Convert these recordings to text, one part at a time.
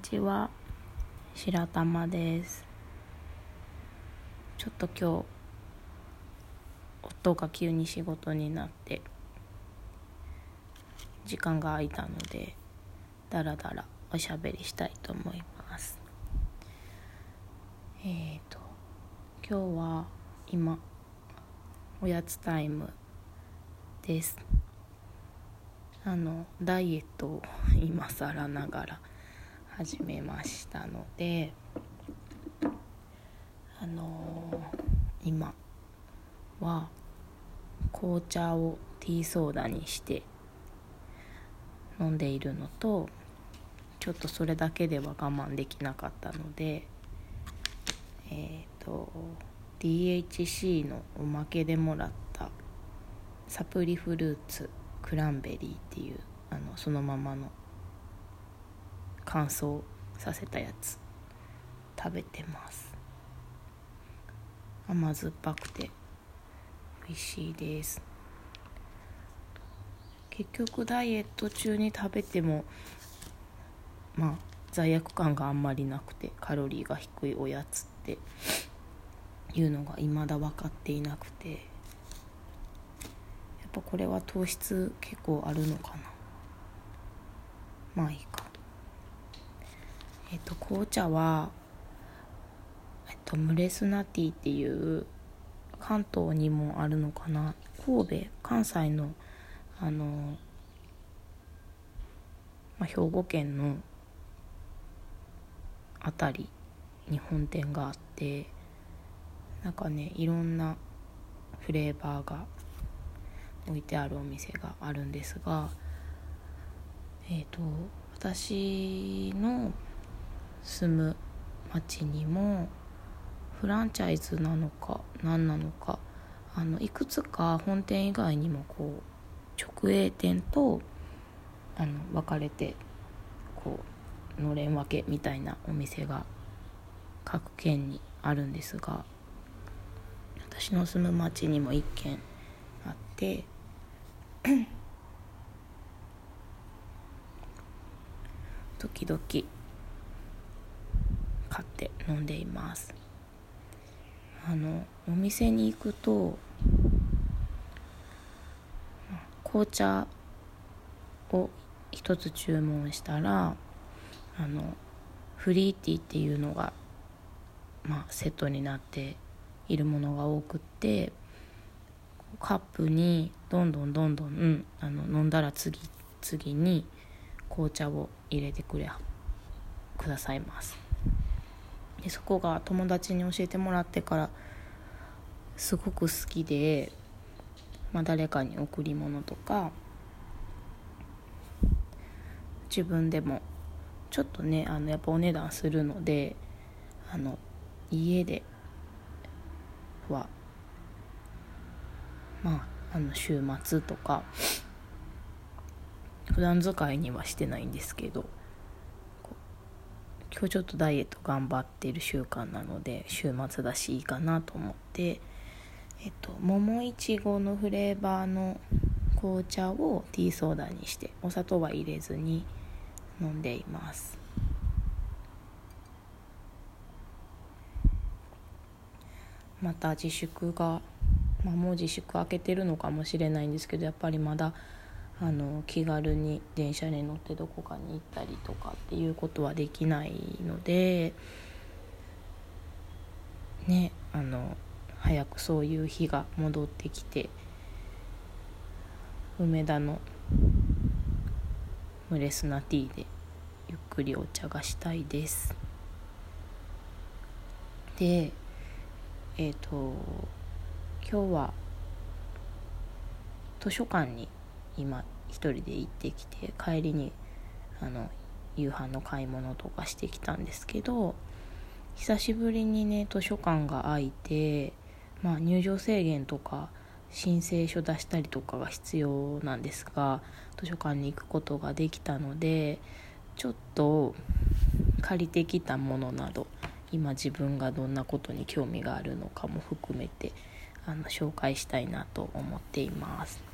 ちは。白玉です。ちょっと今日夫が急に仕事になって時間が空いたのでだらだらおしゃべりしたいと思います。えっ、ー、と今日は今おやつタイムです。あのダイエットを今更ながら始めましたのであのー、今は紅茶をティーソーダにして飲んでいるのとちょっとそれだけでは我慢できなかったのでえっ、ー、と DHC のおまけでもらったサプリフルーツクランベリーっていうあのそのままの乾燥させたやつ食べてます。甘酸っぱくて美味しいです。結局ダイエット中に食べてもまあ罪悪感があんまりなくてカロリーが低いおやつっていうのが未だ分かっていなくてやっぱこれは糖質結構あるのかな。まあいいか。えっと紅茶はえっとムレスナティっていう関東にもあるのかな。神戸関西のあの、まあ、兵庫県の辺りに本店があってなんかねいろんなフレーバーが置いてあるお店があるんですがえっ、ー、と私の住む町にもフランチャイズなのか何なのかあのいくつか本店以外にもこう直営店とあの分かれてこうのれん分けみたいなお店が各県にあるんですが私の住む町にも1軒あって 時々飲んでいます。あのお店に行くと紅茶を一つ注文したらあのフリーティーっていうのが、まあ、セットになっているものが多くってカップにどんどんどんどん、うん、あの飲んだら次々に紅茶を入れてくれくださいます。でそこが友達に教えてもらってからすごく好きでまあ、誰かに贈り物とか自分でもちょっとねあのやっぱお値段するのであの家ではまああの週末とか普段使いにはしてないんですけど今日ちょっとダイエット頑張ってる習慣なので週末だしいいかなと思ってえっと、桃いちごのフレーバーの紅茶をティーソーダにしてお砂糖は入れずに飲んでいます。また自粛が、まあ、もう自粛開けてるのかもしれないんですけどやっぱりまだあの気軽に電車に乗ってどこかに行ったりとかっていうことはできないのでねあの早くそういう日が戻ってきて梅田のムレスナティーでゆっくりお茶がしたいです。でえっ、ー、と今日は図書館に今一人で行ってきて帰りにあの夕飯の買い物とかしてきたんですけど久しぶりにね図書館が開いてまあ、入場制限とか申請書出したりとかが必要なんですが図書館に行くことができたのでちょっと借りてきたものなど今自分がどんなことに興味があるのかも含めてあの紹介したいなと思っています。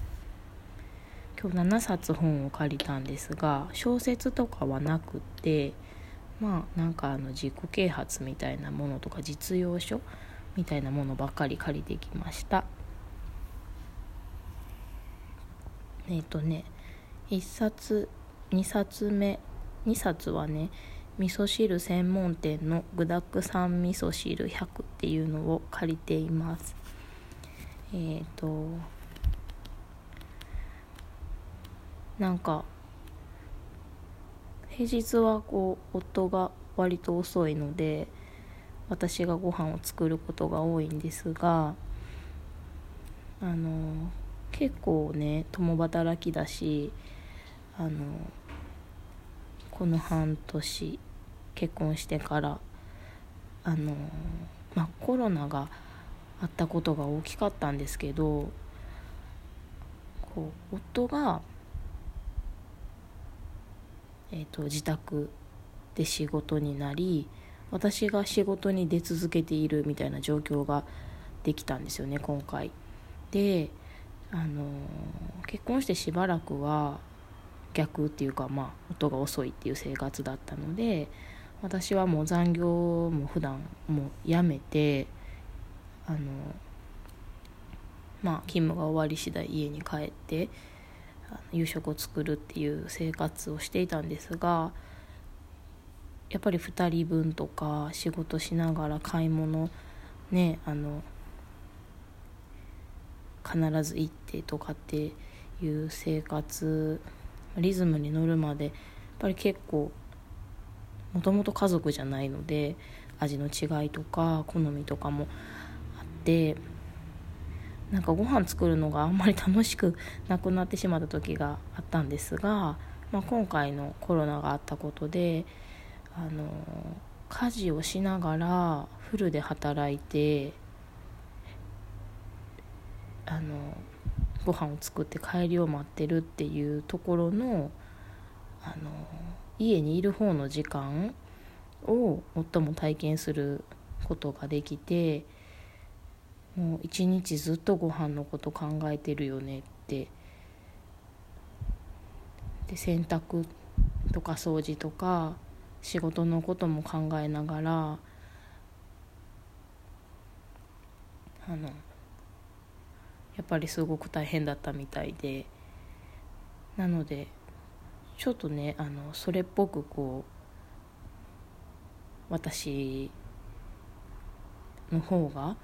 今日7冊本を借りたんですが小説とかはなくてまあなんかあの自己啓発みたいなものとか実用書みたいなものばっかり借りてきました。えっ、ー、とね1冊2冊目2冊はね味噌汁専門店の具だくさん味噌汁100っていうのを借りています。えっ、ー、となんか平日はこう夫が割と遅いので私がご飯を作ることが多いんですがあの結構ね共働きだしあのこの半年結婚してからあのまあコロナがあったことが大きかったんですけどこう夫がえーと、自宅で仕事になり私が仕事に出続けているみたいな状況ができたんですよね今回。であの結婚してしばらくは逆っていうかまあ夫が遅いっていう生活だったので私はもう残業も普段もうやめてあのまあ勤務が終わり次第家に帰って夕食を作るっていう生活をしていたんですがやっぱり2人分とか仕事しながら買い物ねあの必ず行ってとかっていう生活リズムに乗るまでやっぱり結構もともと家族じゃないので味の違いとか好みとかもあってなんかご飯作るのがあんまり楽しくなくなってしまった時があったんですが、まあ、今回のコロナがあったことであの家事をしながらフルで働いてあのご飯を作って帰りを待ってるっていうところのあの家にいる方の時間を最も体験することができてもう一日ずっとご飯のこと考えてるよねって。で洗濯とか掃除とか仕事のことも考えながらあのやっぱりすごく大変だったみたいで。なのでちょっとねあのそれっぽくこう私の方が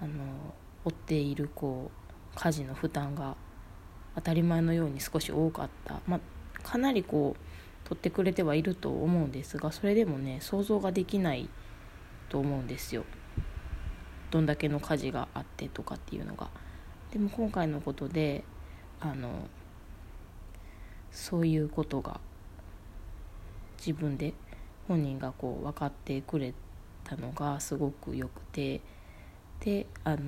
あの負っているこう家事の負担が当たり前のように少し多かった、まあ、かなりこう取ってくれてはいると思うんですがそれでもね想像ができないと思うんですよ。どんだけの家事があってとかっていうのが。でも今回のことであのそういうことが自分で本人がこう分かってくれたのがすごくよくてであの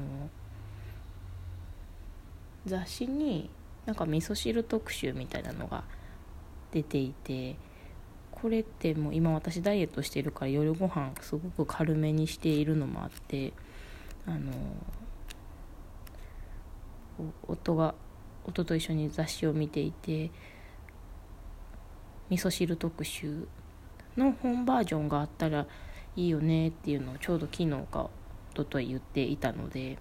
雑誌になんか味噌汁特集みたいなのが出ていてこれってもう今私ダイエットしてるから夜ご飯すごく軽めにしているのもあってあの夫が夫と一緒に雑誌を見ていて味噌汁特集の本バージョンがあったらいいよねっていうのをちょうど昨日かとと言っていたので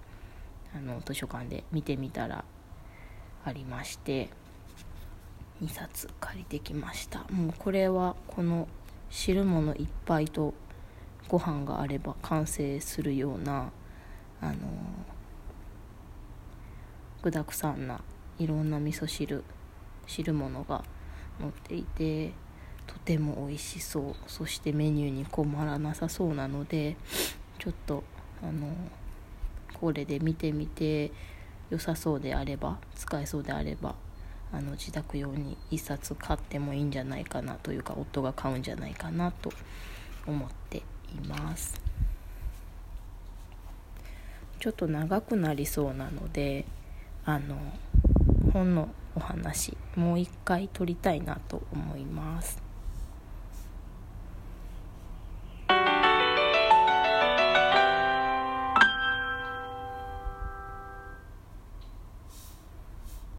あの図書館で見てみたらありまして2冊借りてきました。もうこれはこの汁物いっぱいとご飯があれば完成するようなあの具だくさんないろんな味噌汁汁物が載っていてとても美味しそう。そしてメニューに困らなさそうなのでちょっとあのこれで見てみて良さそうであれば使えそうであればあの自宅用に1冊買ってもいいんじゃないかなというか夫が買うんじゃないかなと思っています。ちょっと長くなりそうなのであの本のお話もう一回撮りたいなと思います。